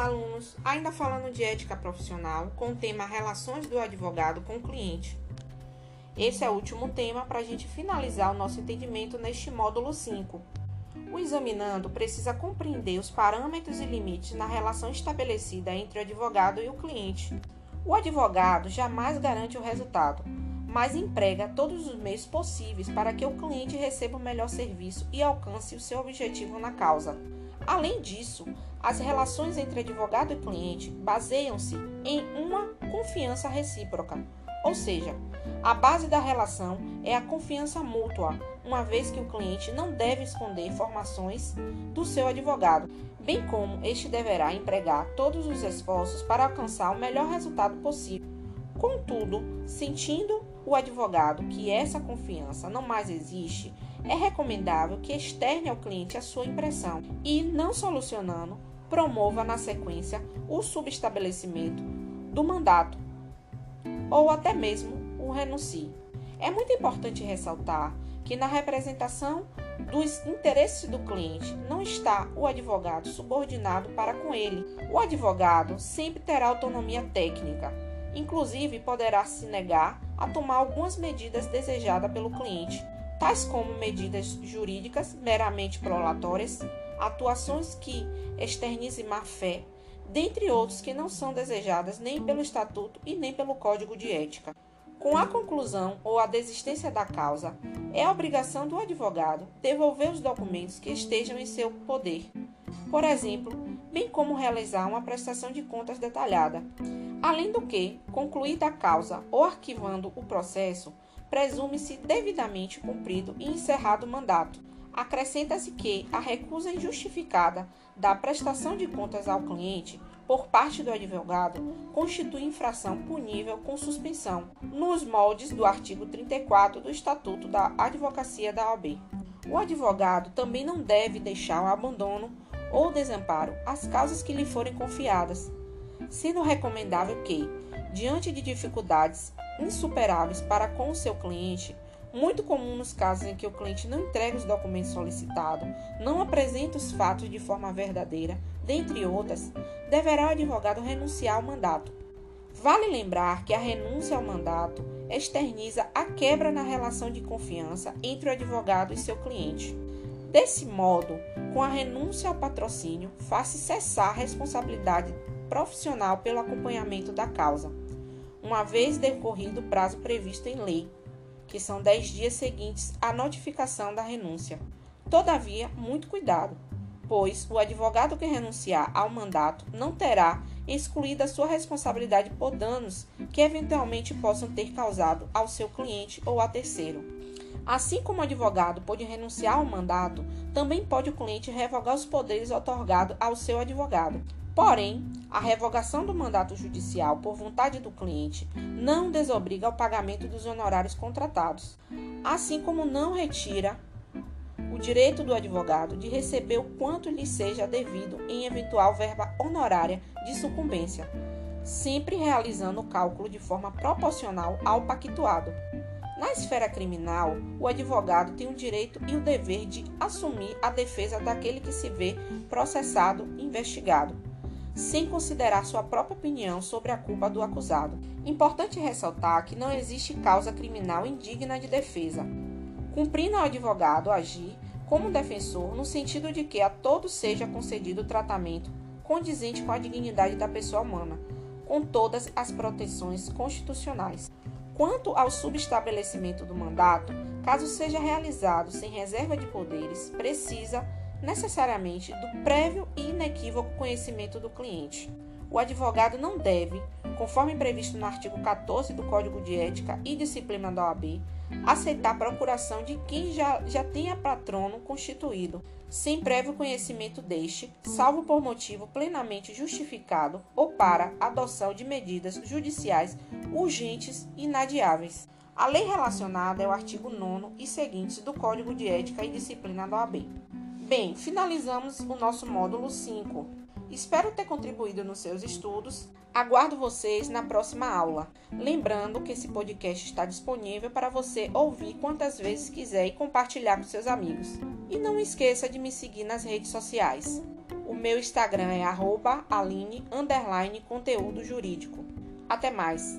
Alunos! Ainda falando de ética profissional, com o tema Relações do advogado com o cliente. Esse é o último tema para a gente finalizar o nosso entendimento neste módulo 5. O examinando precisa compreender os parâmetros e limites na relação estabelecida entre o advogado e o cliente. O advogado jamais garante o resultado, mas emprega todos os meios possíveis para que o cliente receba o melhor serviço e alcance o seu objetivo na causa. Além disso, as relações entre advogado e cliente baseiam-se em uma confiança recíproca, ou seja, a base da relação é a confiança mútua, uma vez que o cliente não deve esconder informações do seu advogado, bem como este deverá empregar todos os esforços para alcançar o melhor resultado possível. Contudo, sentindo o advogado que essa confiança não mais existe, é recomendável que externe ao cliente a sua impressão e, não solucionando, promova na sequência o subestabelecimento do mandato ou até mesmo o renuncie. É muito importante ressaltar que na representação dos interesses do cliente não está o advogado subordinado para com ele. O advogado sempre terá autonomia técnica, inclusive poderá se negar a tomar algumas medidas desejadas pelo cliente, tais como medidas jurídicas meramente prolatórias, atuações que externizem má fé, dentre outros que não são desejadas nem pelo Estatuto e nem pelo Código de Ética. Com a conclusão ou a desistência da causa, é obrigação do advogado devolver os documentos que estejam em seu poder. Por exemplo, bem como realizar uma prestação de contas detalhada. Além do que, concluída a causa ou arquivando o processo, presume-se devidamente cumprido e encerrado o mandato. Acrescenta-se que a recusa injustificada da prestação de contas ao cliente por parte do advogado constitui infração punível com suspensão, nos moldes do artigo 34 do Estatuto da Advocacia da OAB. O advogado também não deve deixar o abandono ou desamparo às causas que lhe forem confiadas, sendo recomendável que, diante de dificuldades insuperáveis para com o seu cliente, muito comum nos casos em que o cliente não entrega os documentos solicitados, não apresenta os fatos de forma verdadeira, dentre outras, deverá o advogado renunciar ao mandato. Vale lembrar que a renúncia ao mandato externiza a quebra na relação de confiança entre o advogado e seu cliente. Desse modo, com a renúncia ao patrocínio, faz-se cessar a responsabilidade profissional pelo acompanhamento da causa, uma vez decorrido o prazo previsto em lei, que são 10 dias seguintes à notificação da renúncia. Todavia, muito cuidado, pois o advogado que renunciar ao mandato não terá excluída sua responsabilidade por danos que eventualmente possam ter causado ao seu cliente ou a terceiro. Assim como o advogado pode renunciar ao mandato, também pode o cliente revogar os poderes otorgados ao seu advogado. Porém, a revogação do mandato judicial por vontade do cliente não desobriga ao pagamento dos honorários contratados, assim como não retira o direito do advogado de receber o quanto lhe seja devido em eventual verba honorária de sucumbência, sempre realizando o cálculo de forma proporcional ao pactuado. Na esfera criminal, o advogado tem o direito e o dever de assumir a defesa daquele que se vê processado e investigado, sem considerar sua própria opinião sobre a culpa do acusado. Importante ressaltar que não existe causa criminal indigna de defesa, cumprindo ao advogado agir como defensor no sentido de que a todos seja concedido tratamento condizente com a dignidade da pessoa humana, com todas as proteções constitucionais. Quanto ao subestabelecimento do mandato, caso seja realizado sem reserva de poderes, precisa necessariamente do prévio e inequívoco conhecimento do cliente. O advogado não deve, conforme previsto no artigo 14 do Código de Ética e Disciplina da OAB, aceitar procuração de quem já, já tenha patrono constituído, sem prévio conhecimento deste, salvo por motivo plenamente justificado ou para adoção de medidas judiciais urgentes e inadiáveis. A lei relacionada é o artigo 9 e seguintes do Código de Ética e Disciplina da OAB. Bem, finalizamos o nosso módulo 5. Espero ter contribuído nos seus estudos. Aguardo vocês na próxima aula. Lembrando que esse podcast está disponível para você ouvir quantas vezes quiser e compartilhar com seus amigos. E não esqueça de me seguir nas redes sociais. O meu Instagram é arroba aline, conteúdo jurídico. Até mais!